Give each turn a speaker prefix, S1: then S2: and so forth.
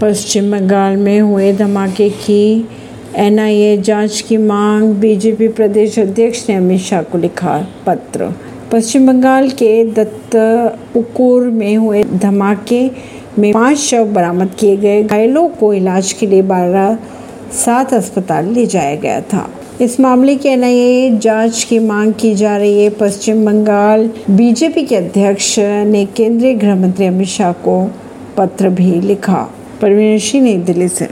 S1: पश्चिम बंगाल में हुए धमाके की एनआईए जाँच की मांग, बीजेपी प्रदेश अध्यक्ष ने अमित शाह को लिखा पत्र। पश्चिम बंगाल के दत्तपुकुर में हुए धमाके में पाँच शव बरामद किए गए। घायलों को इलाज के लिए बारह सात अस्पताल ले जाया गया था। इस मामले की एनआईए जाँच की मांग की जा रही है। पश्चिम बंगाल बीजेपी के अध्यक्ष ने केंद्रीय गृह मंत्री अमित शाह को पत्र भी लिखा। परवीन सिंह दिल्ली से।